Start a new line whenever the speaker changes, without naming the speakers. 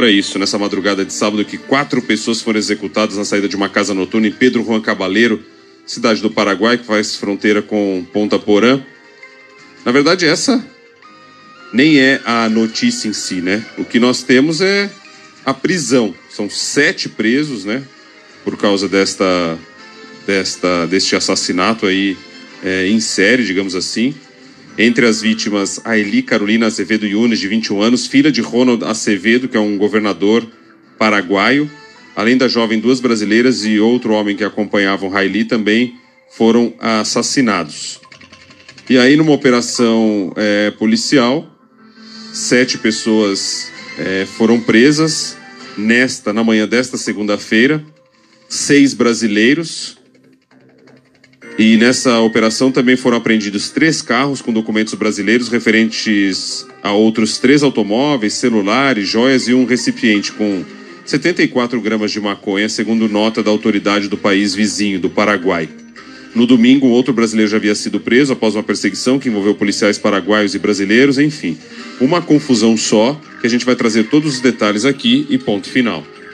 Para isso, nessa madrugada de sábado, que quatro pessoas foram executadas na saída de uma casa noturna em Pedro Juan Cabaleiro, cidade do Paraguai, que faz fronteira com Ponta Porã. Na verdade, essa nem é a notícia em si, né? O que nós temos é a prisão. São sete presos, né? Por causa desta, desta deste assassinato aí é, em série, digamos assim. Entre as vítimas, a Eli Carolina Azevedo Yunes, de 21 anos, filha de Ronald Acevedo, que é um governador paraguaio. Além da jovem, duas brasileiras e outro homem que acompanhavam Raili também foram assassinados. E aí, numa operação é, policial, sete pessoas é, foram presas nesta, na manhã desta segunda-feira, seis brasileiros. E nessa operação também foram apreendidos três carros com documentos brasileiros referentes a outros três automóveis, celulares, joias e um recipiente com 74 gramas de maconha, segundo nota da autoridade do país vizinho, do Paraguai. No domingo, outro brasileiro já havia sido preso após uma perseguição que envolveu policiais paraguaios e brasileiros, enfim. Uma confusão só, que a gente vai trazer todos os detalhes aqui e ponto final.